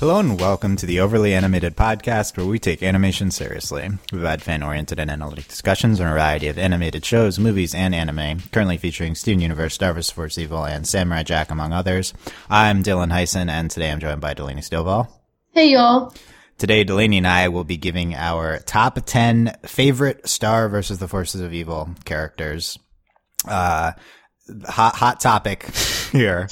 Hello and welcome to the Overly Animated Podcast, where we take animation seriously. We've had fan oriented and analytic discussions on a variety of animated shows, movies, and anime, currently featuring Steven Universe, Star vs. Force Evil, and Samurai Jack, among others. I'm Dylan Heisen, and today I'm joined by Delaney Stovall. Hey, y'all. Today, Delaney and I will be giving our top 10 favorite Star versus the Forces of Evil characters. Uh, hot, hot topic here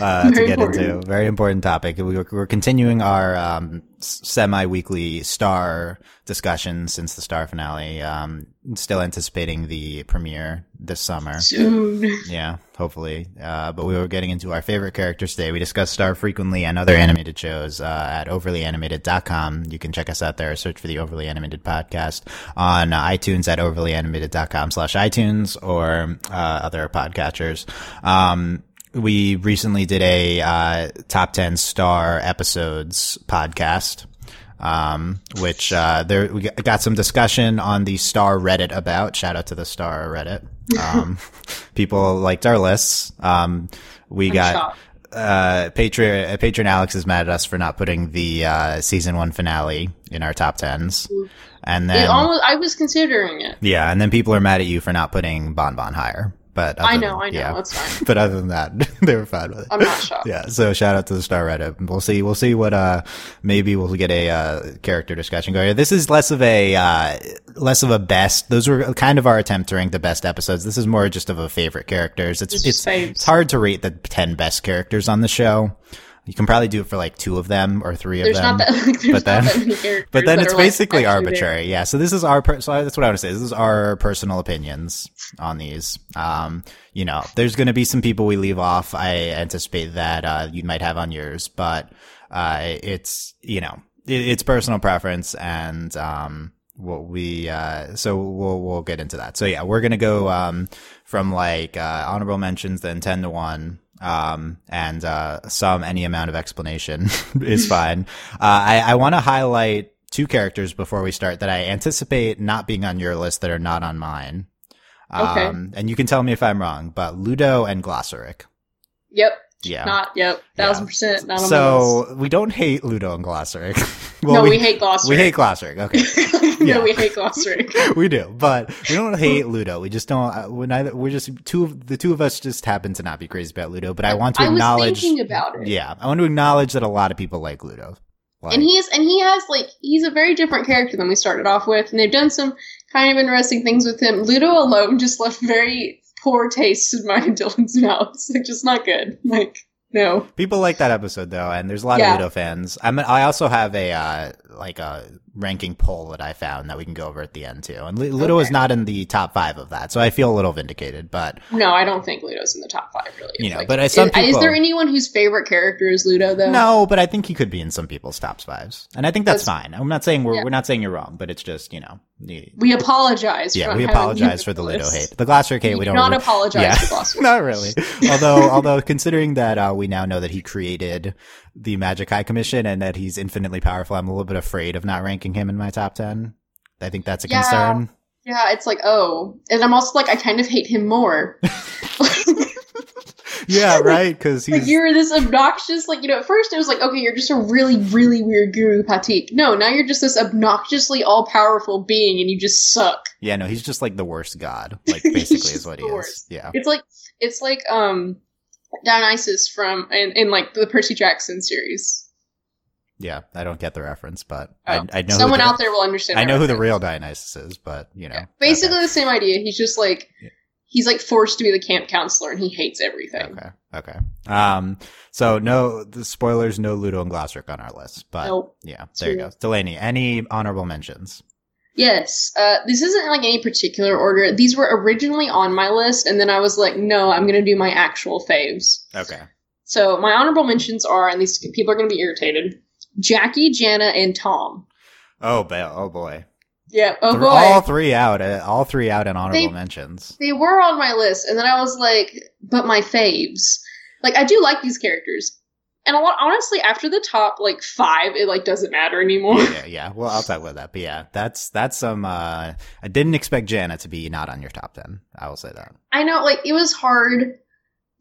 uh, to get important. into. Very important topic. We were, we're continuing our um, semi weekly Star discussion since the Star finale. Um, still anticipating the premiere this summer. Soon. Yeah, hopefully. Uh, but we were getting into our favorite characters today. We discuss Star frequently and other animated shows uh, at overlyanimated.com. You can check us out there. Search for the Overly Animated Podcast on uh, iTunes at overlyanimated.com slash iTunes or uh, other podcatchers. Um, we recently did a uh, top 10 star episodes podcast um, which uh, there we got some discussion on the Star Reddit about. Shout out to the Star Reddit. Um, people liked our lists. Um, we I'm got shocked. uh, patron uh, patron Alex is mad at us for not putting the uh, season one finale in our top tens, and then almost, I was considering it. yeah, and then people are mad at you for not putting Bon Bon higher. But I know, than- I know. yeah. That's fine. But other than that, they were fine with it. I'm not shocked. Yeah, so shout out to the Star Reddit. We'll see. We'll see what. Uh, maybe we'll get a uh, character discussion going. This is less of a uh, less of a best. Those were kind of our attempt to rank the best episodes. This is more just of a favorite characters. It's It's it's it's hard to rate the ten best characters on the show. You can probably do it for like two of them or three There's of them. that, like, but then- not that many characters. But then it's like, basically there. arbitrary. Yeah. So this is our, per- so that's what I want to say. This is our personal opinions on these. Um, you know, there's going to be some people we leave off. I anticipate that, uh, you might have on yours, but, uh, it's, you know, it, it's personal preference and, um, what we, uh, so we'll, we'll get into that. So yeah, we're going to go, um, from like, uh, honorable mentions, then 10 to 1. Um, and, uh, some, any amount of explanation is fine. Uh, I, I want to highlight two characters before we start that I anticipate not being on your list that are not on mine. Okay. Um, and you can tell me if I'm wrong, but Ludo and Glossaryck. Yep. Yeah. Not, yep. Thousand Yeah. percent. Not on my list. so we don't hate Ludo and Glossaryck. no, we, hate Glossary. we hate Glossaryck. Okay. no, yeah. we hate Glossary. we do, but we don't hate Ludo. We just don't. uh, We're neither. We're just two. of The two of us just happen to not be crazy about Ludo. But I want to I was acknowledge. thinking about it. Yeah, I want to acknowledge that a lot of people like Ludo. Like, And he is, and he has like he's a very different character than we started off with, and they've done some kind of interesting things with him. Ludo alone just left very poor taste in mine and Dylan's mouths. Like just not good. Like no. People like that episode though, and there's a lot Yeah. of Ludo fans. I'm, I also have a uh, like a ranking poll that I found that we can go over at the end too. And Lu- Ludo is not in the top five of that, so I feel a little vindicated. But No, I don't think Ludo's in the top five really. You know, Like, but as some is, is there anyone whose favorite character is Ludo though? no, but I think he could be in some people's top fives, and I think that's, That's- fine. I'm not saying we're Yeah. we're not saying you're wrong, but it's just you know, We apologize. yeah, we apologize for the Ludo list. hate. The Glasser hate, We, we do don't. not re- apologize Yeah. Not really. although, although considering that uh, we now know that he created the Magic High Commission and that he's infinitely powerful, I'm a little bit afraid of not ranking him in my top ten. I think that's a Yeah. concern. Yeah, it's like oh, and I'm also like I kind of hate him more. Yeah, right. Because Like you're this obnoxious, like you know. At first, it was like, okay, you're just a really, really weird Guru Pathik. No, now you're just this obnoxiously all-powerful being, and you just suck. yeah, no, he's just like the worst god. Like basically, is what he is. worst. Yeah, It's like it's like um Dionysus from in, in like the Percy Jackson series. yeah. I don't get the reference, but Oh, I, I know someone the, out there will understand. I know who the real Dionysus is, but you know, Yeah, basically the same idea. He's just like Yeah. he's like forced to be the camp counselor, and he hates everything. Okay. Okay. Um. So no, the spoilers. No Ludo and Glossaryck on our list, but Nope. yeah, there you True. go. Delaney, any honorable mentions? Yes, uh, this isn't like any particular order. These were originally on my list, and then I was like, no, I'm going to do my actual faves. Okay. So my honorable mentions are, and these people are going to be irritated: Jackie, Janna, and Tom. Oh, ba- oh boy. Yeah. Oh boy. All three out. Uh, all three out in honorable They- mentions. they were on my list, and then I was like, but my faves. Like I do like these characters, and a lot. Honestly, after the top like five, it like doesn't matter anymore. yeah, yeah. Well, I'll talk about that. But yeah, that's that's some. Uh, I didn't expect Janna to be not on your top ten. I will say that. I know, like it was hard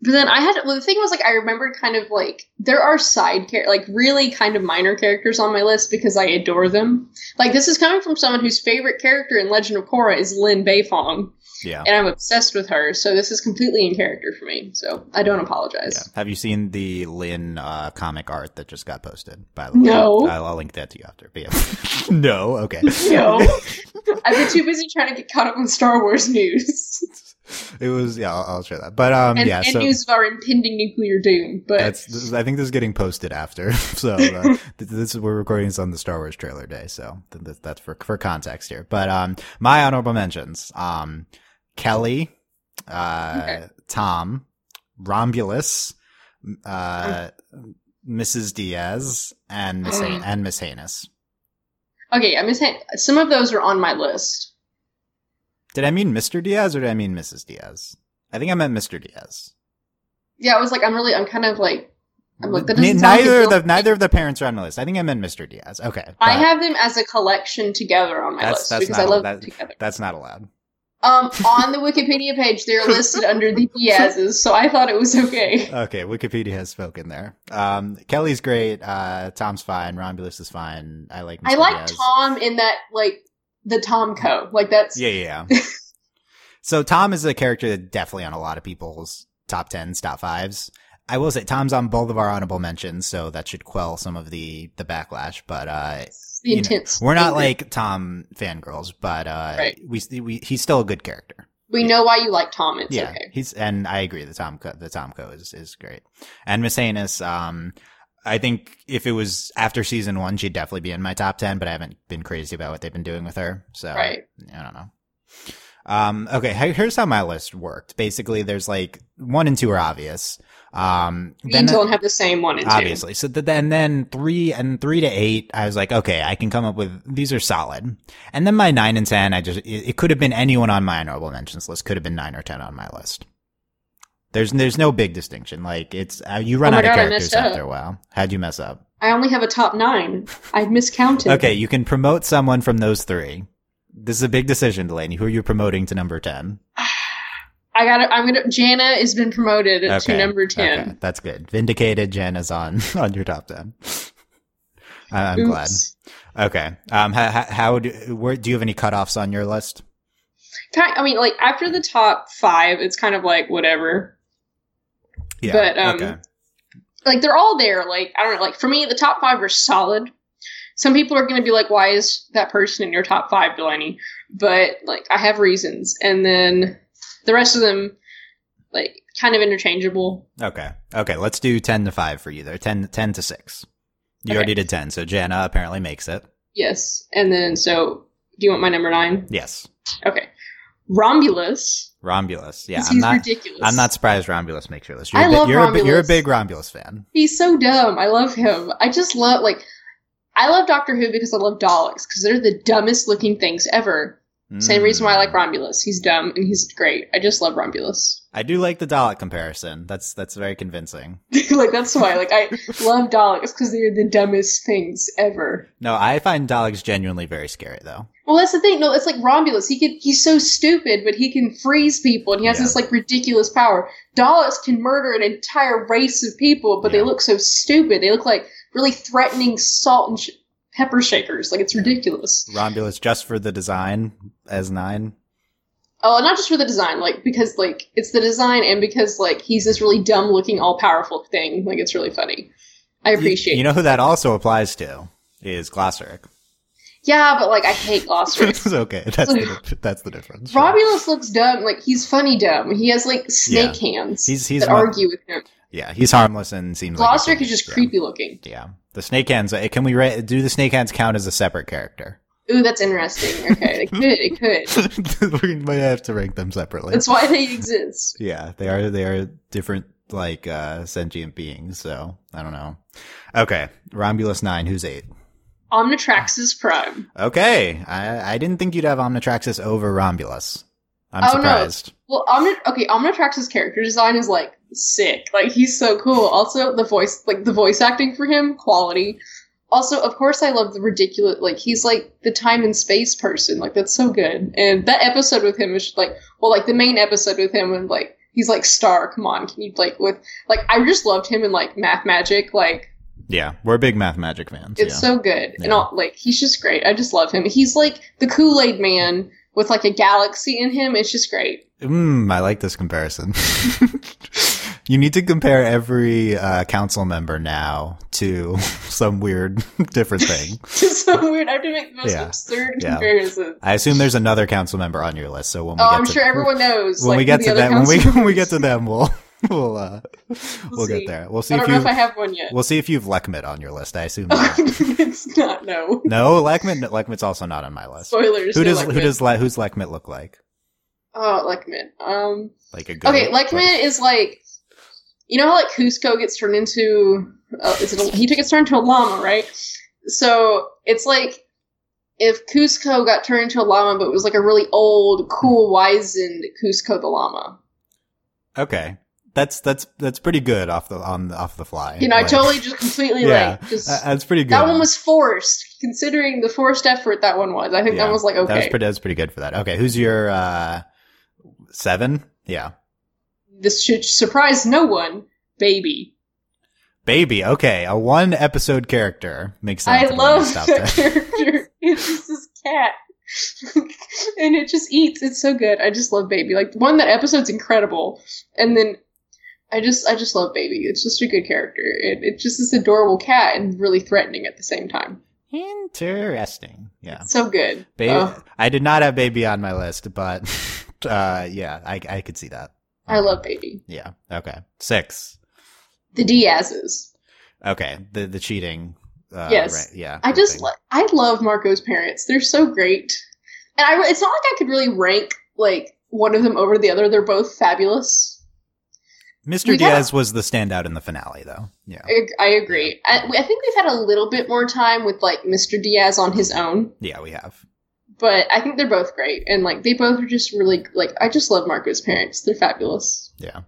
But then I had well, the thing was like I remembered kind of like there are side char- like really kind of minor characters on my list because I adore them. Like this is coming from someone whose favorite character in Legend of Korra is Lin Beifong, Yeah. and I'm obsessed with her. So this is completely in character for me. So I don't Yeah. apologize. Have you seen the Lin uh, comic art that just got posted? By the way, No. I'll, I'll link that to you after. But yeah. no, okay. No, I've been too busy trying to get caught up on Star Wars news It was yeah. I'll, I'll share that. But um, and, yeah. and So news of our impending nuclear doom. But that's I think this is getting posted after. So uh, this is we're recording this on the Star Wars trailer day. So th- th- that's for for context here. But um, my honorable mentions: um, Kelly, uh, Okay. Tom, Rhombulus, uh, Mrs. Diaz, and Miss Mm. and Miss Heinous. okay, I'm saying some of those are on my list. Did I mean Mr. Diaz or did I mean Mrs. Diaz? I think I meant Mr. Diaz. Yeah, I was like, I'm really, I'm kind of like, I'm like, that N- doesn't sound like neither of the neither of the parents are on my list. I think I meant Mr. Diaz. Okay, I have them as a collection together on my That's- list that's because I love that- them together. that's not allowed. Um, on the Wikipedia page, they're listed under the Diaz's, so I thought it was okay. Okay, Wikipedia has spoken there. Um, Kelly's great. Uh, Tom's fine. Ron Rhombulus is fine. I like. Mr. I like Diaz. Tom in that, like, the Tom Co. Like, that's, Yeah, yeah. yeah. so Tom is a character that definitely on a lot of people's top tens, top fives. I will say Tom's on both of our honorable mentions, so that should quell some of the the backlash. But uh, the you know, we're not like Tom fangirls, but uh, Right. we, we he's still a good character. we know why you like Tom. It's yeah, okay. he's and I agree. The Tomco, the Tomco is is great, and Miss Heinous. Um, I think if it was after season one, she'd definitely be in my top ten. But I haven't been crazy about what they've been doing with her, so Right. I don't know. Um, okay, here's how my list worked. Basically, there's like one and two are obvious. Um, We then don't have the same one and two. obviously. So th- then, then three and three to eight, I was like, okay, I can come up with these are solid. And then my nine and ten, I just it, it could have been anyone on my honorable mentions list. Could have been nine or ten on my list. There's there's no big distinction. Like it's uh, you run Oh out of God, I characters after a while. How'd you mess up? I only have a top nine. I've miscounted. Okay, you can promote someone from those three. This is a big decision, Delaney. Who are you promoting to number ten? I got it. I'm gonna. Janna has been promoted to number ten. Okay, that's good. Vindicated. Jen is on on your top ten. I- I'm glad. Okay. Um. How, how, how do where do you have any cutoffs on your list? I mean, like after the top five, it's kind of like whatever. Yeah. But, um, okay. Like they're all there. Like I don't know. Like for me, the top five are solid. Some people are going to be like, "Why is that person in your top five, Delaney?" But like, I have reasons, and then the rest of them, like, kind of interchangeable. Okay. Okay. Let's do ten to five for you there. 10, 10 to six. You Okay. already did ten, so Janna apparently makes it. Yes, and then so do you want my number nine? Yes. Okay, Rhombulus. Rhombulus. Yeah. I'm not. ridiculous. I'm not surprised Rhombulus makes your list. You're I a love you're A, you're a big Rhombulus fan. He's so dumb. I love him. I just love like I love Doctor Who because I love Daleks because they're the dumbest looking things ever. Same reason why I like Mm. Rhombulus. He's dumb and he's great. I just love Rhombulus. I do like the Dalek comparison. That's that's very convincing. like that's why. Like I love Daleks because they're the dumbest things ever. No, I find Daleks genuinely very scary though. Well, that's the thing. No, it's like Rhombulus. He can. He's so stupid, but he can freeze people, and he has Yeah. this like ridiculous power. Daleks can murder an entire race of people, but Yeah. they look so stupid. They look like really threatening salt and sh- pepper shakers. Like it's ridiculous. Rhombulus just for the design as nine. Oh, not just for the design, like because like it's the design, and because like he's this really dumb looking, all powerful thing. Like it's really funny. I appreciate. You, know who that also applies to is Glossaryck. yeah, but like I hate Gloster. it's okay. That's the, that's the difference. Rhombulus looks dumb. Like he's funny dumb. He has like snake hands He's- he's that argue with him. Yeah, he's harmless and seems like is just creepy looking. Yeah, the snake hands. uh, Can we ra- do the snake hands count as a separate character? Ooh, that's interesting. Okay, it could. It could. we might have to rank them separately. That's why they exist. Yeah, they are they are different like uh sentient beings, so I don't know. Okay. Rhombulus nine, who's eight? Omnitraxus Prime. Okay. I I didn't think you'd have Omnitraxus over Rhombulus. I'm Oh, no. surprised. Well, Omni- okay, Omnitrax's character design is like sick. Like he's so cool. Also, the voice, like the voice acting for him, quality. Also, of course, I love the ridiculous. Like he's like the time and space person. Like that's so good. And that episode with him is just, like, well, like the main episode with him and like He's like star. Come on, can you like with like I just loved him in like Math Magic. Like Yeah, we're big Math Magic fans. it's yeah. so good and all like he's just great. I just love him. He's like the Kool Aid Man with like a galaxy in him. It's just great. Mm, I like this comparison. you need to compare every uh, council member now to some weird different thing. It's so weird. I have to make the most Yeah. absurd Yeah. comparisons. I assume there's another council member on your list, so when we Oh, get I'm to sure everyone knows. when like, we get to that when we when we get to them, we'll we'll uh, we'll, see. get there. We'll see I if don't know you if I have one yet. we'll see if you've Lekmet on your list. I assume not. it's not. No no Lekmet. Lekmet's also not on my list. spoilers. Who does who does Le- who's Lekmet look like? Oh, Lekman. Um. Like a goat, Okay, but- Lekman is like, you know how like Kuzco gets turned into, uh, is it a, he gets turned into a llama, right? So it's like if Kuzco got turned into a llama, but it was like a really old, cool, wizened Kuzco the llama. Okay, that's that's that's pretty good off the on the, off the fly. You know, I totally just completely Yeah, like just. uh, that's pretty good. that one was forced, considering the forced effort that one was. I think Yeah, that was like okay. That was pretty. That was pretty good for that. Okay, who's your uh seven? Yeah, this should surprise no one. Baby, baby. Okay, a one episode character makes sense. to love that there. character. It's just this cat. and it just eats. It's so good. I just love Baby. Like one that episode's incredible. And then I just I just love Baby. It's just a good character. It, it's just this adorable cat and really threatening at the same time. Interesting. Yeah, So good. baby. I did not have baby on my list, but uh yeah, I I could see that. I love Baby. Yeah. Okay. Six. The Diaz's. Okay. The the cheating. Uh, Yes. Right, yeah. I just lo- I love Marco's parents. They're so great. And I it's not like I could really rank like one of them over the other. They're both fabulous. Mr. we Diaz was the standout in the finale, though. Yeah. I, I agree. I, I think we've had a little bit more time with like Mr. Diaz on his own, Yeah, we have. But I think they're both great, and like they both are just really like I just love Marco's parents. They're fabulous. Yeah.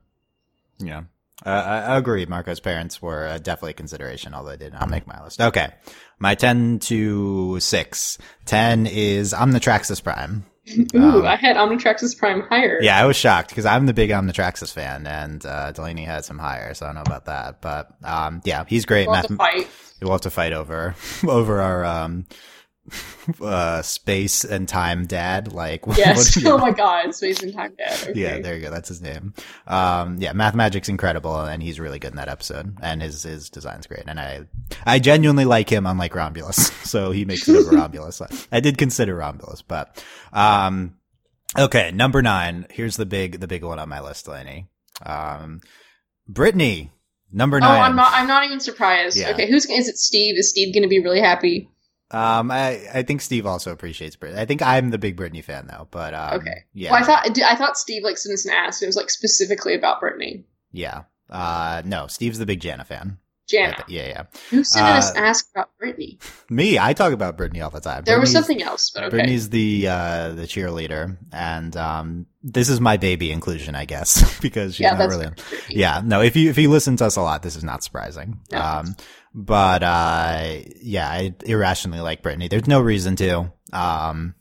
Yeah. Uh, I, I agree. Marco's parents were uh, definitely a consideration, although they did not make my list. Okay. My 10 to 6. 10 is Omnitraxus Prime. Ooh, Um, I had Omnitraxus Prime higher. Yeah, I was shocked because I'm the big Omnitraxus fan, and uh, Delaney had some higher, so I don't know about that. But um, yeah, he's great. we'll have to Math- fight. we'll have to fight over over our um, uh, space and time dad. Like, Yes. what- oh my God, Space and Time Dad. Okay. Yeah, there you go. That's his name. Um, yeah, Math Magic's incredible, and he's really good in that episode, and his his design's great. And I I genuinely like him, unlike Rhombulus, so he makes it over Rhombulus. I did consider Rhombulus, but um, okay, number nine. Here's the big the big one on my list, Lenny. Um, Brittany, number Oh, nine. I'm not. I'm not even surprised. Yeah. Okay, who's is it? Steve? Is Steve going to be really happy? Um, I I think Steve also appreciates Brittany. I think I'm the big Brittany fan though, but um, Okay. yeah, Well, I thought I thought Steve like sent us an ask. It was like specifically about Brittany. yeah. Uh, no, Steve's the big Janna fan. Janna. Yeah, yeah. Who sent Uh, us ask about Brittany? Me, I talk about Brittany all the time. There was something else, but okay. Brittany's the uh, the cheerleader, and um, this is my baby inclusion, I guess, because she's yeah, not that's really. Brittany. Yeah, no. If you if you listen to us a lot, this is not surprising. No. Um, but uh, yeah, I irrationally like Brittany. There's no reason to. Um,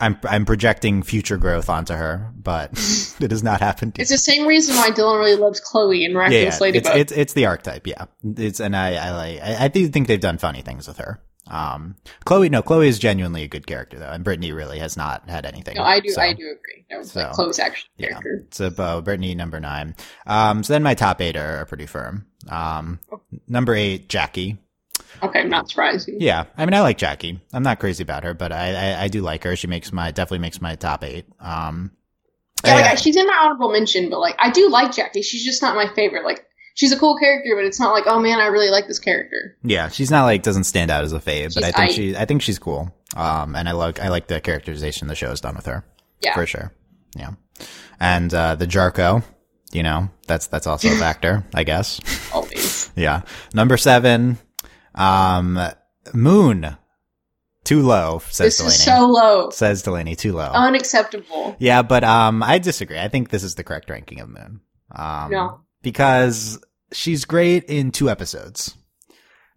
I'm I'm projecting future growth onto her, but it has not happened. It's the same reason why Dylan really loves Chloe yeah, Miraculous yeah. It's, Ladybug. it's it's the archetype, yeah. It's and I I like I, I do think they've done funny things with her. Um, Chloe, no, Chloe is genuinely a good character though, and Brittany really has not had anything. no, I do. so, I do agree. That was like so, Chloe's actual yeah. character. So uh, Brittany number nine. Um, so then my top eight are, are pretty firm. Um, number eight, Jackie. Okay, I'm not surprised. Yeah, I mean I like Jackie. I'm not crazy about her, but I I, I do like her. She makes my definitely makes my top eight. Um, Yeah, like I, she's in my honorable mention, but like I do like Jackie. She's just not my favorite. Like she's a cool character, but it's not like oh man, I really like this character. Yeah, she's not like doesn't stand out as a fave, but I think she I think she's cool. Um, and I like I like the characterization the show has done with her. Yeah. for sure. Yeah, and uh, the Jarco, you know, that's that's also a factor, I guess. Always. Yeah, number seven, um, Moon, too low. Says this Delaney. is so low. says Delaney, too low. Unacceptable. yeah, but um, I disagree. I think this is the correct ranking of Moon. Um, No. because she's great in two episodes.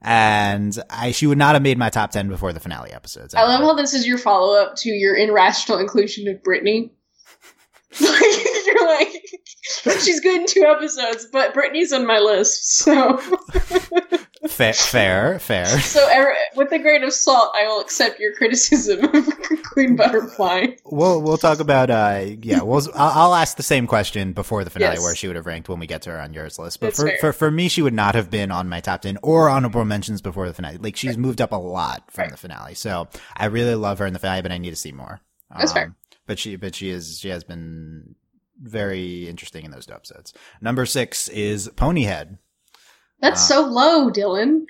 And I, she would not have made my top 10 before the finale episodes. I love how this is your follow up to your irrational inclusion of Brittany. Like, you're like, she's good in two episodes, but Brittany's on my list. So Fair, fair, fair. so er- with a grain of salt, I will accept your criticism of Queen Butterfly. We'll we'll talk about uh yeah we'll I'll, I'll ask the same question before the finale Yes. where she would have ranked when we get to her on yours list. But That's for, fair. for for me she would not have been on my top ten or honorable mentions before the finale. Like she's moved up a lot from Right. the finale, so I really love her in the finale, but I need to see more. That's fair. Um, But she but she is she has been very interesting in those two episodes. Number six is Ponyhead. That's Uh, so low, Dylan.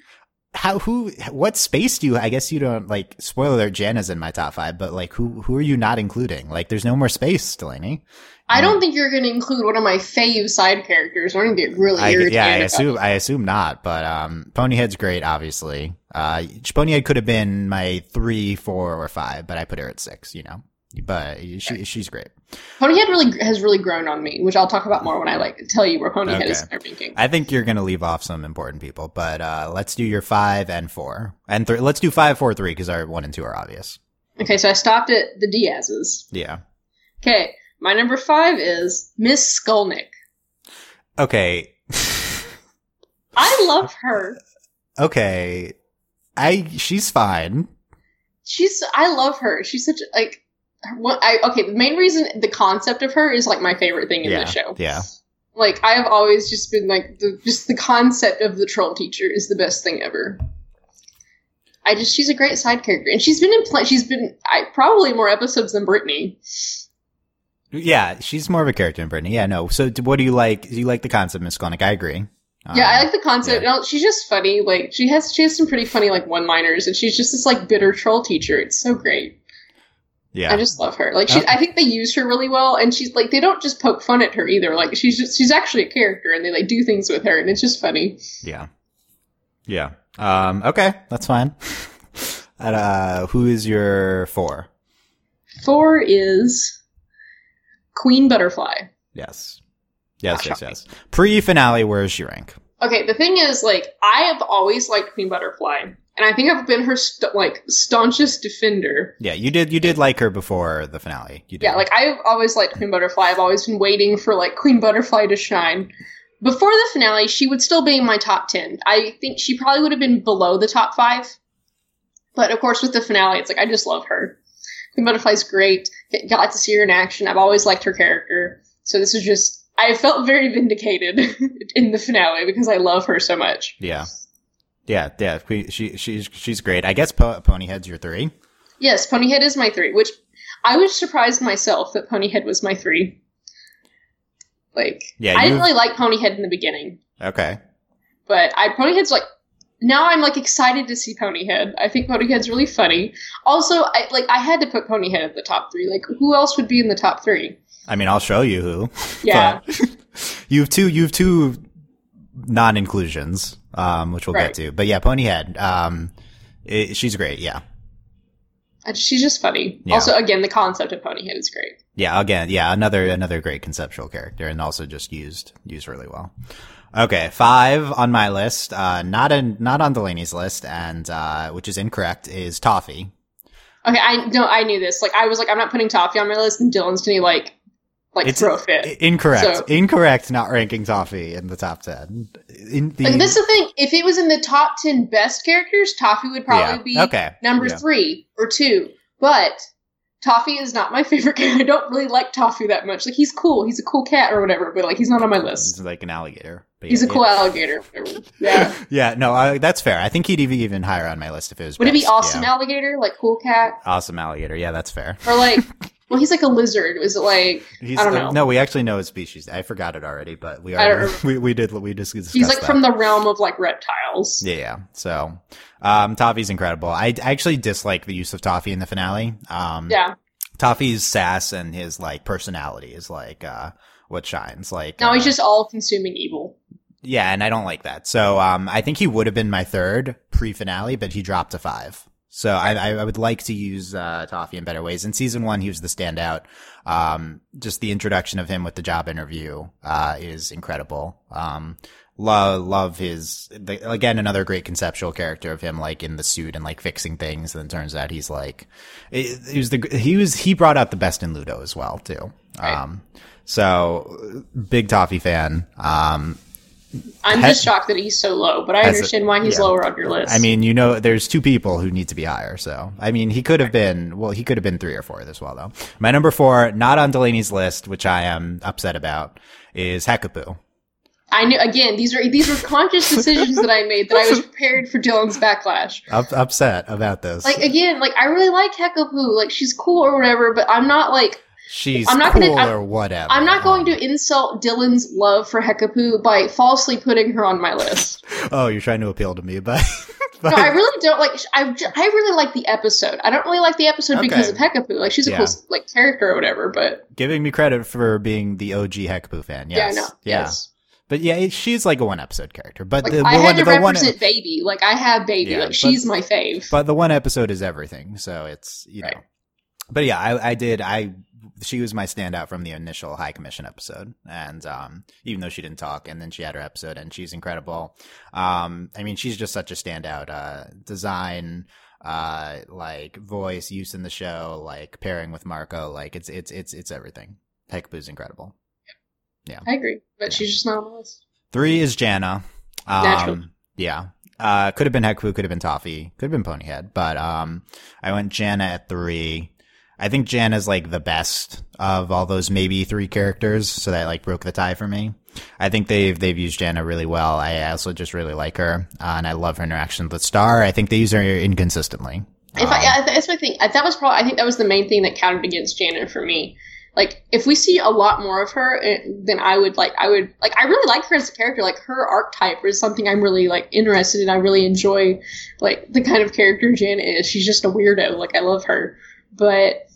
How who what space do you? I guess you don't like spoiler alert. Janna's in my top five, but like who who are you not including? Like there's no more space, Delaney. I don't think you're going to include one of my fave side characters. I'm going to get really I, irritated. yeah, I assume. I assume not, but um, Ponyhead's great, obviously. Uh, Ponyhead could have been my three, four, or five, but I put her at six. You know, but she she's great. Ponyhead really has really grown on me, which I'll talk about more when I like tell you where Ponyhead is in their ranking. I think you're gonna leave off some important people, but uh, let's do your five and four and three. Let's do five, four, three because our one and two are obvious. Okay, so I stopped at the Diaz's. Yeah. Okay, my number five is Miss Skullnick. Okay. I love her. Okay. I she's fine. She's I love her. She's such like what I okay. The main reason the concept of her is like my favorite thing in yeah. the show. Yeah. Like I have always just been like the just the concept of the troll teacher is the best thing ever. I just she's a great side character, and she's been in pl- she's been I probably more episodes than Brittany. Yeah, she's more of a character than Brittany. Yeah, no. So, d- what do you like? Do you like the concept, Miss Skullnick? I agree. yeah, I Um, like the concept. yeah. No, she's just funny. Like she has she has some pretty funny like one liners, and she's just this like bitter troll teacher. It's so great. Yeah. I just love her. Like she. I think they use her really well, and she's like they don't just poke fun at her either. Like she's just she's actually a character, and they like do things with her, and it's just funny. Yeah. Yeah. Um, okay, that's fine. and, uh, who is your four? Four is Queen Butterfly. Yes. Yes, yes, yes. Pre-finale, where's she rank? Okay, the thing is, like, I have always liked Queen Butterfly, and I think I've been her st- like staunchest defender. Yeah, you did, you did like her before the finale. You did. Yeah, like I've always liked Queen Butterfly. I've always been waiting for like Queen Butterfly to shine. Before the finale, she would still be in my top ten. I think she probably would have been below the top five. But of course, with the finale, it's like I just love her. Queen Butterfly's great. Got to see her in action. I've always liked her character. So this is just I felt very vindicated in the finale because I love her so much. Yeah. Yeah, yeah. She, she's, she's great. I guess po- Ponyhead's your three. Yes, Ponyhead is my three, which I was surprised myself that Ponyhead was my three. Like, Yeah, I didn't really like Ponyhead in the beginning, Okay. but I Ponyhead's like now I'm like excited to see Ponyhead. I think Ponyhead's really funny. Also, I like I had to put Ponyhead at the top three. Like, who else would be in the top three? I mean, I'll show you who. Yeah, you have two, you have two non-inclusions, um, which we'll Right. get to. But yeah, Ponyhead, um, it, she's great. Yeah. Just- she's just funny. Yeah. Also, again, the concept of Ponyhead is great. Yeah, again, yeah, another another great conceptual character, and also just used used really well. Okay, five on my list, uh, not in not on Delaney's list, and uh, which is incorrect, is Toffee. Okay, I no, I knew this. Like, I was like, I'm not putting Toffee on my list, and Dylan's gonna be like, like It's- throw a fit. I- Incorrect, So- incorrect. Not ranking Toffee in the top ten. In the Like, this is the thing. If it was in the top ten best characters, Toffee would probably Yeah, be okay, number yeah. three or two. But Toffee is not my favorite character. I don't really like Toffee that much. Like he's cool. He's a cool cat or whatever, but like he's not on my list. He's like an alligator. But He's yeah, a cool alligator. Yeah. Yeah, no, uh, that's fair. I think he'd be even higher on my list if it was. Would it be awesome alligator, like cool cat, Awesome alligator. Yeah, that's fair. or like? well, he's like a lizard. Was it like? He's, I don't uh, know. no, we actually know his species. I forgot it already, but we are we, we did we just He's like that. from the realm of like reptiles. Yeah, yeah. So, um, Toffee's incredible. I, I actually dislike the use of Toffee in the finale. Um, Yeah. Toffee's sass and his like personality is like uh what shines. Like Now uh, he's just all consuming evil. yeah, and I don't like that. So, um, I think he would have been my third pre-finale, but he dropped to five. So I, I I would like to use uh, Toffee in better ways. In season one, he was the standout. Um, just the introduction of him with the job interview uh, is incredible. Um, love love his the, again another great conceptual character of him like in the suit and like fixing things. And then turns out he's like it, he was the he was he brought out the best in Ludo as well too. Right. Um, so big Toffee fan. Um, I'm just shocked that he's so low, but I a- understand why he's yeah. lower on your list. I mean, you know, there's two people who need to be higher. So, I mean, he could have been, well, he could have been three or four as well, though. My number four, not on Delaney's list, which I am upset about, is Hekapoo. I knew again. These are these were conscious decisions that I made that I was prepared for Dylan's backlash. Up, upset about this. Like again, like I really like Hekapoo, like she's cool or whatever, but I'm not like She's I'm not cool gonna- I'm- or whatever. I'm not going to insult Dylan's love for Hekapoo by falsely putting her on my list. Oh, you're trying to appeal to me, but. No, I really don't like. I, I really like the episode. I don't really like the episode because of Hekapoo. Like she's a Yeah. cool like character or whatever. But giving me credit for being the OG Hekapoo fan. Yes. yeah, I know. Yeah. Yes. But yeah, it, she's like a one episode character. But Like the, I the had one, to the one, baby. Like I have baby. Yeah, like but- she's my fave. but the one episode is everything. So it's you Right. know. But yeah, I, I did. I she was my standout from the initial High Commission episode, and um, even though she didn't talk, and then she had her episode, and she's incredible. Um, I mean, she's just such a standout. Uh, design, uh, like voice use in the show, like pairing with Marco, like it's it's it's it's everything. Hekapoo's incredible. Yeah. I agree, but Yeah. she's just not on the list. Three is Janna. Um, Natural. Yeah. Uh, could have been Hekfu, could have been Toffee, could have been Ponyhead, but, um, I went Janna at three. I think Janna's like the best of all those maybe three characters, so that like broke the tie for me. I think they've, they've used Janna really well. I also just really like her, uh, and I love her interaction with Star. I think they use her inconsistently. If Um, I, that's my thing. That was probably. I think that was the main thing that counted against Janet for me. Like, if we see a lot more of her, eh, then I would like. I would like. I really like her as a character. Like her archetype is something I'm really like interested in. I really enjoy like the kind of character Janet is. She's just a weirdo. Like I love her, but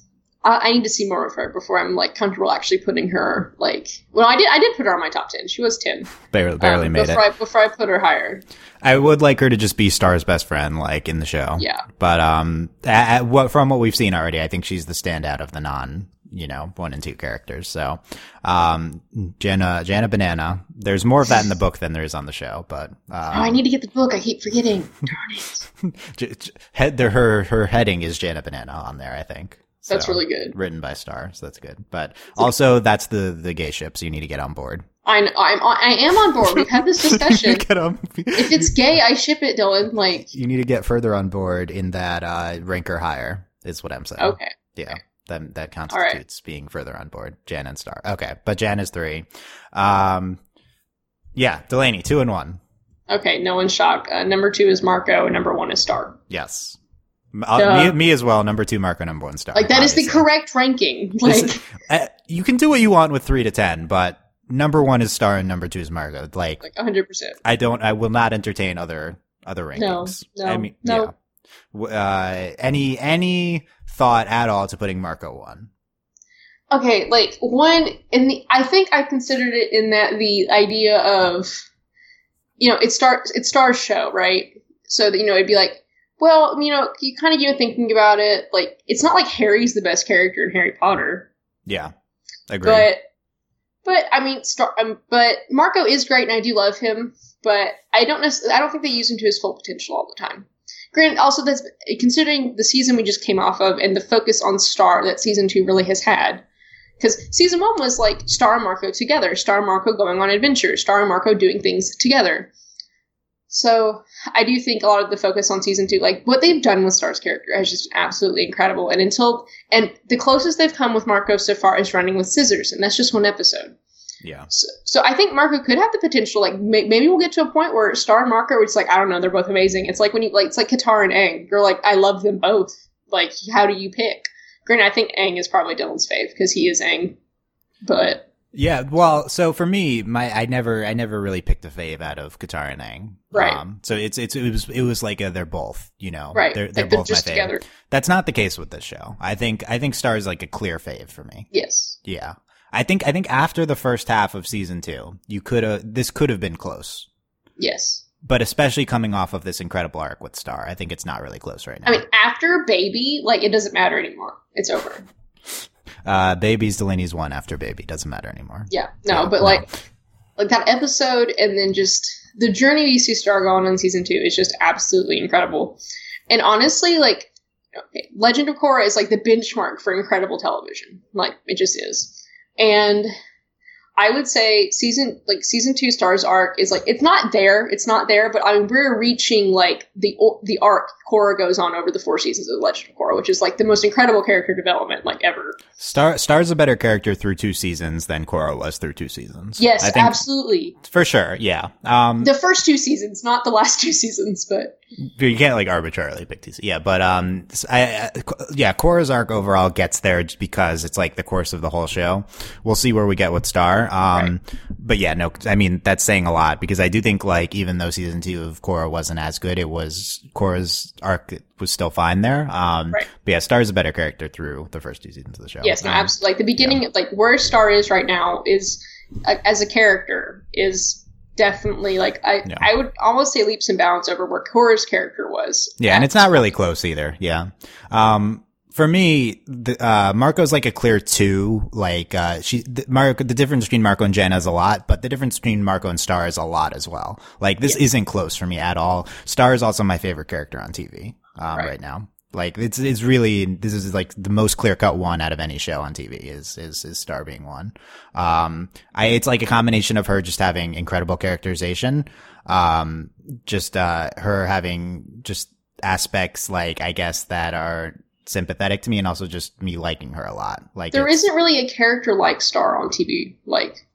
I, I need to see more of her before I'm like comfortable actually putting her like. Well, I did. I did put her on my top ten. She was ten. barely, barely um, made before it. I, before I put her higher. I would like her to just be Star's best friend, like in the show. Yeah. But um, a- a- what from what we've seen already, I think she's the standout of the non, you know, one and two characters. So, um, Janna, Janna Banana. There's more of that in the book than there is on the show, but Oh, I um, need to get the book. I keep forgetting. Darn it. head her her heading is Janna Banana on there. I think That's So, really good. Written by Star, so that's good. But also, that's the the gay ship, so you need to get on board. I, I'm I am on board. We've had this discussion. get on. if it's gay, I ship it, Dylan. Like, you need to get further on board in that uh, rank or higher is what I'm saying. okay, Yeah, that that right. constitutes being further on board. Jan and Star. Okay, but Jan is three. Um, yeah, Delaney two and one. okay, no one's shocked. Uh, number two is Marco, and number one is Star. Yes, uh, me, me as well. Number two, Marco. Number one, Star. Like that is the correct ranking. Like, uh, you can do what you want with three to ten, but number one is Star and number two is Marco. Like like 100. percent I don't. I will not entertain other other No, rankings. no, I mean, no. yeah. Uh, any any thought at all to putting Marco one? Okay, like one in the. I think I considered it in that the idea of, you know, it starts it stars show right. So that you know it'd be like, well, you know, you kind of get thinking about it. Like it's not like Harry's the best character in Harry Potter. Yeah, agree. But but I mean, Star, um, but Marco is great, and I do love him. But I don't necessarily, I don't think they use him to his full potential all the time. Granted, also that's considering the season we just came off of and the focus on Star that season two really has had. Because season one was like Star and Marco together, Star and Marco going on adventures, Star and Marco doing things together. So I do think a lot of the focus on season two, like what they've done with Star's character, has just absolutely incredible. And until and the closest they've come with Marco so far is running with scissors, and that's just one episode. yeah, So, so I think Marco could have the potential. Like may, maybe we'll get to a point where Star and Marco, it's like I don't know, they're both amazing. It's like when you like it's like Katara and Aang. You're like I love them both. Like how do you pick? Granted, I think Aang is probably Dylan's fave because he is Aang. But yeah. Well, so for me, my I never I never really picked a fave out of Katara and Aang. Right. Um, so it's it's it was it was like a, they're both you know right, they're they're like they're both just my fave. together. That's not the case with this show. I think I think Star is like a clear fave for me. Yes. Yeah. I think I think after the first half of season two, you could have this could have been close. Yes. But especially coming off of this incredible arc with Star, I think it's not really close right now. I mean, after Baby, like it doesn't matter anymore. It's over. Uh, Baby's Delaney's one after Baby doesn't matter anymore. Yeah. No, but no. like like that episode and then just the journey you see Star go on in season two is just absolutely incredible. And honestly, like okay, Legend of Korra is like the benchmark for incredible television. Like it just is. and I would say season like season two stars arc is like it's not there, it's not there, but I mean we're reaching like the the arc Korra goes on over the four seasons of Legend of Korra, which is like the most incredible character development like ever. Star Star's a better character through two seasons than Korra was through two seasons. Yes, absolutely. for sure. Yeah. Um, The first two seasons, not the last two seasons, but you can't like arbitrarily pick these. Yeah, but um, I, I yeah, Korra's arc overall gets there just because it's like the course of the whole show. We'll see where we get with Star. Um, but yeah, no, I mean that's saying a lot because I do think like even though season two of Korra wasn't as good, it was Korra's arc was still fine there. Um, Right. but yeah, Star's a better character through the first two seasons of the show. yes, no, Um, absolutely. Like the beginning, like where Star is right now is as a character is definitely like I Yeah. I would almost say leaps and bounds over where Korra's character was. Yeah, and it's not really close either. Yeah. Um, for me, the, uh, Marco's like a clear two. Like, uh, she, the, Marco, the difference between Marco and Jenna is a lot, but the difference between Marco and Star is a lot as well. Like, this isn't close for me at all. Star is also my favorite character on TV, um, Right. right. now. Like, it's, it's really, this is like the most clear cut one out of any show on TV is, is, is Star being one. Um, I, it's like a combination of her just having incredible characterization, um, just, uh, her having just aspects like, I guess that are sympathetic to me and also just me liking her a lot. Like, There isn't really a character like Star on TV, like,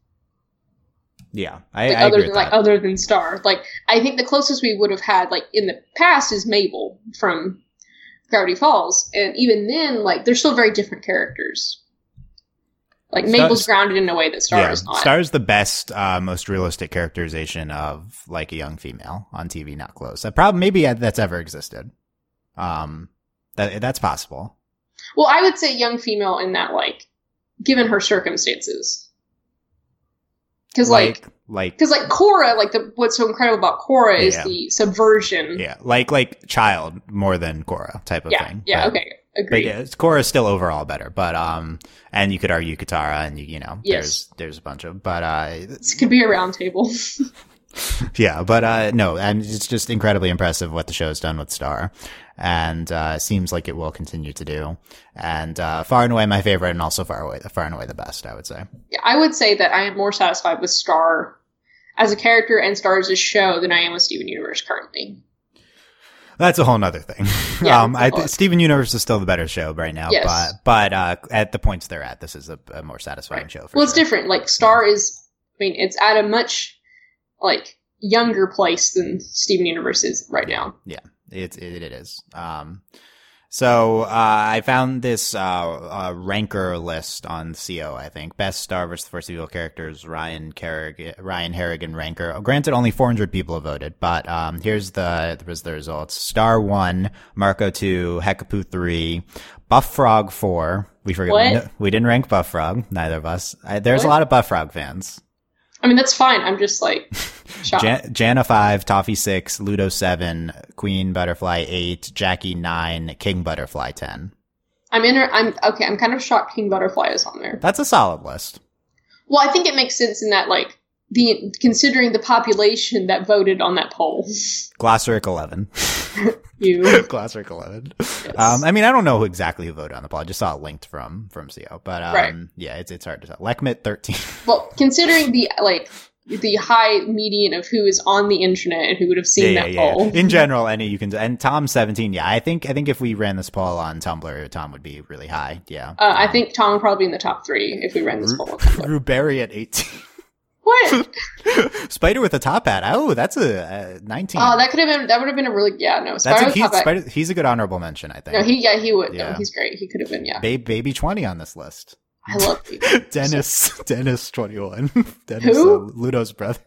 yeah, I, like I other agree than like that. other than Star. Like I think the closest we would have had like in the past is Mabel from Gravity Falls, and even then, like they're still very different characters. Like Star- Mabel's grounded in a way that Star yeah, is not. Star is the best, uh, most realistic characterization of like a young female on TV, not close. That probably maybe that's ever existed. Um, that that's possible. well, I would say young female in that like, given her circumstances, because like like, because like Korra, like the what's so incredible about Korra is Yeah. the subversion. yeah, like like child more than Korra type of yeah, thing. yeah, But- okay, agreed. But yeah, Korra's still overall better, but um, and you could argue Katara, and you, you know, Yes. there's there's a bunch of, but uh, This could be a round table. yeah, but uh, no, and it's just incredibly impressive what the show's done with Star, and uh, seems like it will continue to do, and uh, far and away my favorite, and also far away, far and away the best, I would say. Yeah, I would say that I am more satisfied with Star as a character and Star as a show than I am with Steven Universe currently. That's a whole nother thing. Yeah, um, I th- Steven Universe is still the better show right now, Yes. but but uh, at the points they're at, this is a, a more satisfying Right. show. For Well, it's different. Like Star is, I mean, it's at a much like younger place than Steven Universe is right now. Yeah, it's it, it is. Um, so uh, I found this uh, uh, ranker list on CO. I think best star versus first evil characters. Ryan Carrig, Ryan Harrigan ranker. Granted, only 400 people have voted, but um, here's the here's the results. Star one, Marco two, Hekapoo three, Buff Frog four. We forgot. What? no, we didn't rank Buff Frog. Neither of us. I, there's a lot of Buff Frog fans. I mean, that's fine. I'm just like shocked. Jan- Janna five, Toffee six, Ludo seven, Queen Butterfly eight, Jackie nine, King Butterfly ten. I'm in. I'm okay. I'm kind of shocked King Butterfly is on there. That's a solid list. Well, I think it makes sense in that like the considering the population that voted on that poll. Glossaryck eleven. You. Glossaryck eleven. Yes. Um, I mean, I don't know who exactly who voted on the poll. I just saw it linked from from CO, but um, Right. yeah, it's it's hard to tell. Lekmet thirteen. Well, considering the like the high median of who is on the internet and who would have seen yeah, that yeah, poll. yeah. In general, any you can and Tom seventeen. Yeah, I think I think if we ran this poll on Tumblr, Tom would be really high. Yeah. Uh, I think Tom would probably be in the top three if we ran this poll. on Tumblr. Ruberiot eighteen. What? Spider with a top hat. Oh, that's a, uh 19. Oh, that could have been. That would have been a really yeah. No, That's a, top back. Spider, he's a good honorable mention, I think. No, he yeah he would. Yeah. No, he's great. He could have been yeah. Ba- baby 20 on this list. I love. Dennis, Dennis 21. Dennis, Who? uh, Ludo's brother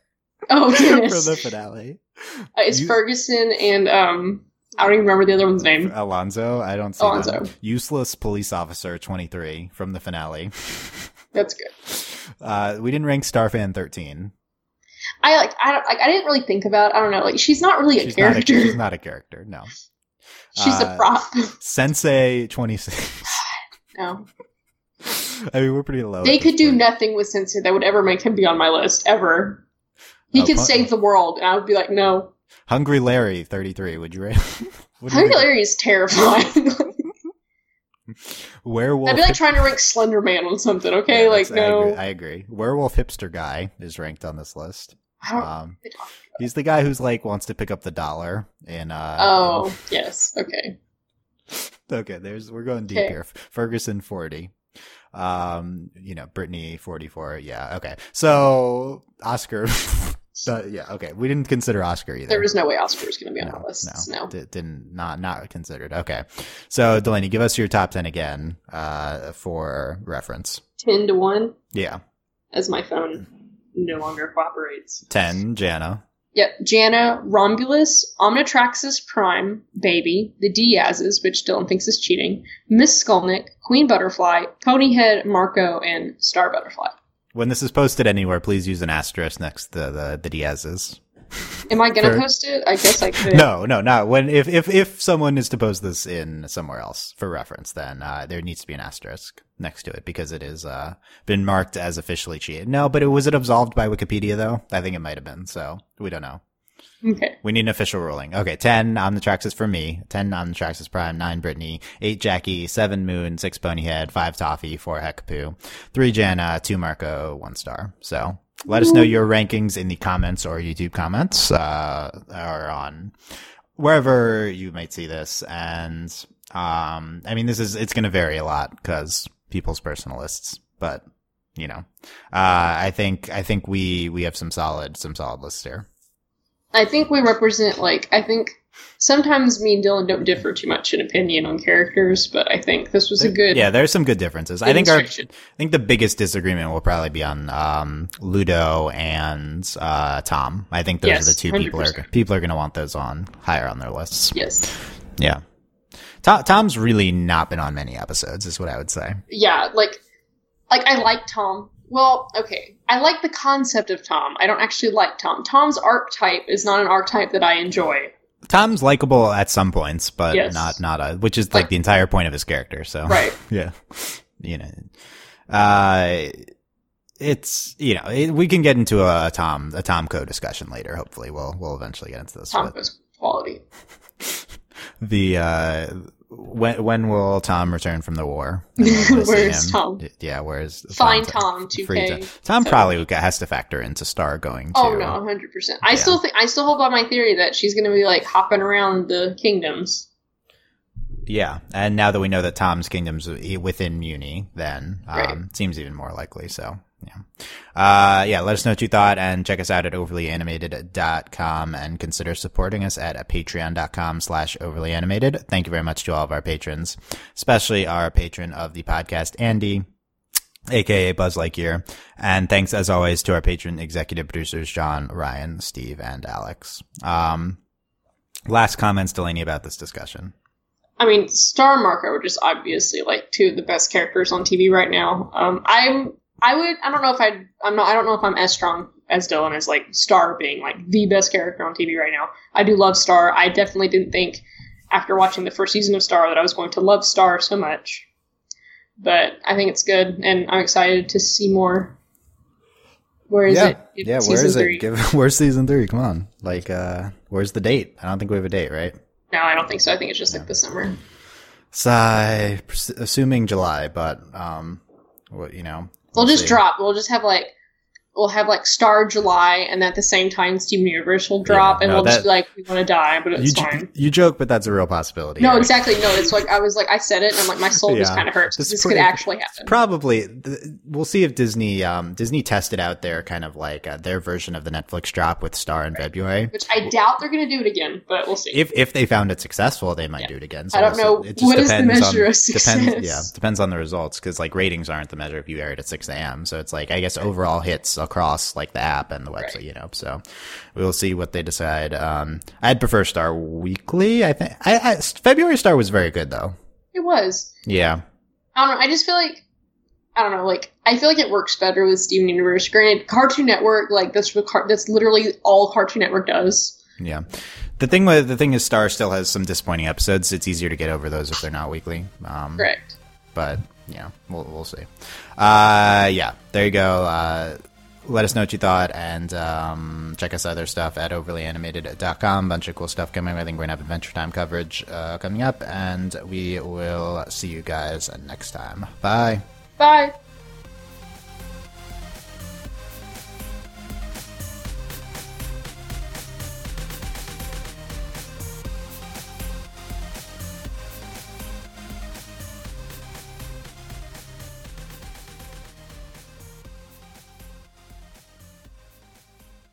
Oh for the finale. uh, it's you- Ferguson and um I don't even remember the other one's name. Alonzo, I don't see Alonzo. them. Useless police officer 23 from the finale. That's good. Uh, we didn't rank Starfan 13. I like I don't like I didn't really think about. I don't know. Like she's not really a She's not a, character. she's not a character, no. she's Uh, a prop. Sensei 26. no, I mean, we're pretty low. they could do point. nothing with Sensei that would ever make him be on my list ever. He Oh, could save the world, and I would be like, no. Hungry Larry 33. Would you rate? Hungry Larry is terrifying. Werewolf. I'd be like trying to rank Slender Man on something. Okay, Yeah, like that's- I no. agree, I agree. Werewolf hipster guy is ranked on this list. Um, he's the guy who's like wants to pick up the dollar and Uh, oh yes, okay. Okay, there's we're going deep Okay. here. Ferguson forty. Um, you know, Brittany forty four. Yeah, okay. So Oscar uh, yeah, okay. We didn't consider Oscar either. There was no way Oscar was going to be on no, the list. no, No. di- didn't not not considered. Okay, so Delaney, give us your top ten again, uh, for reference. Ten to one, Yeah, as my phone no longer cooperates. ten, Janna. Yep, Janna, Rhombulus, Omnitraxus Prime, Baby, the Diazes, which Dylan thinks is cheating, Miss Skullnick, Queen Butterfly, Ponyhead, Marco, and Star Butterfly. When this is posted anywhere, please use an asterisk next to the the Diazes. Am I gonna For- post it? I guess I could. No, no, not when if if if someone is to post this in somewhere else for reference, then uh, there needs to be an asterisk next to it because it is uh been marked as officially cheated. No, but it was it absolved by Wikipedia though? I think it might have been. So we don't know. Okay. We need an official ruling. Okay, ten Omnitraxus for me. Ten Omnitraxus Prime. Nine Brittany. Eight Jackie. Seven Moon. Six Ponyhead. Five Toffee. Four Hekapoo, Three Janna. Two Marco. One star. So let us know your rankings in the comments or YouTube comments, uh, or on wherever you might see this. And, um, I mean, this is, it's going to vary a lot because people's personal lists, but you know, uh, I think, I think we, we have some solid, some solid lists here. I think we represent like I think sometimes me and Dylan don't differ too much in opinion on characters, but I think this was a good Yeah, there's some good differences. I think our, I think the biggest disagreement will probably be on um, Ludo and uh, Tom. I think those Yes, are the two people are people are going to want those on higher on their lists. Yes. Yeah, Tom, Tom's really not been on many episodes, is what I would say. Yeah, like like I like Tom. Well, okay. I like the concept of Tom. I don't actually like Tom. Tom's archetype is not an archetype that I enjoy. Tom's likable at some points, but Yes. not not a, which is like Like- the entire point of his character. So Right. yeah, you know, uh, it's you know it, we can get into a, Tom a Tom Co discussion later. Hopefully, we'll we'll eventually get into this. Tom quality. the uh when when will Tom return from the war? And we'll wanna see Where's. Tom? Yeah, where's Find to- Tom, 2K. free to- Tom So- probably has to factor into Star going to. Oh no, hundred percent. I still think I still hold by my theory that she's gonna be like hopping around the kingdoms. Yeah, and now that we know that Tom's kingdom's within Mewni, then um, Right. it seems even more likely. So yeah, uh, yeah. Let us know what you thought, and check us out at overlyanimated.com, and consider supporting us at patreon.com slash overlyanimated. Thank you very much to all of our patrons, especially our patron of the podcast, Andy. aka Buzz Lightyear. And thanks as always to our patron executive producers, John, Ryan, Steve, and Alex. Um, last comments, Delaney, about this discussion. I mean, Star Marco are just obviously like two of the best characters on TV right now. Um, I'm, I would, I don't know if I'd, I'm not, I don't know if I'm as strong as Dylan as like Star being like the best character on TV right now. I do love Star. I definitely didn't think after watching the first season of Star that I was going to love Star so much. But I think it's good, and I'm excited to see more. Where is yeah, it? It's yeah. where is three. it? Give, where's season three? Come on, like, uh, where's the date? I don't think we have a date, right? No, I don't think so. I think it's just like the summer. So, assuming July, but um, what you know, We'll just see. drop. We'll just have like we'll have like Star July, and at the same time, Steven Universe will drop, Yeah, and no, we'll just be like, we want to die, but You, it's j- fine. you joke, but that's a real possibility. No, right? exactly. No, it's like I was like I said it, and I'm like my soul just kind of hurts. This This pretty- could actually happen. Probably, we'll see if Disney um, Disney tested out their kind of like uh, their version of the Netflix drop with Star in February. Which I doubt they're going to do it again, but we'll see. If if they found it successful, they might do it again. So I don't know. It just What is the depends measure on, of success? Depends, yeah, depends on the results because like ratings aren't the measure if you air it at six a.m. So it's like I guess overall hits across like the app and the website, Right. you know. So we'll see what they decide. Um, I'd prefer Star Weekly. I think I, I February Star was very good though. it was. Yeah, I don't know. I just feel like I don't know. Like I feel like it works better with Steven Universe. Granted, Cartoon Network, like that's what car- that's literally all Cartoon Network does. Yeah. The thing with the thing is Star still has some disappointing episodes. It's easier to get over those if they're not weekly. Um, Correct. but yeah, we'll we'll see. Uh, yeah, there you go. Uh, let us know what you thought and um, check us other stuff at overlyanimated.com. Bunch of cool stuff coming. I think we're going to have Adventure Time coverage uh, coming up, and we will see you guys next time. Bye. Bye.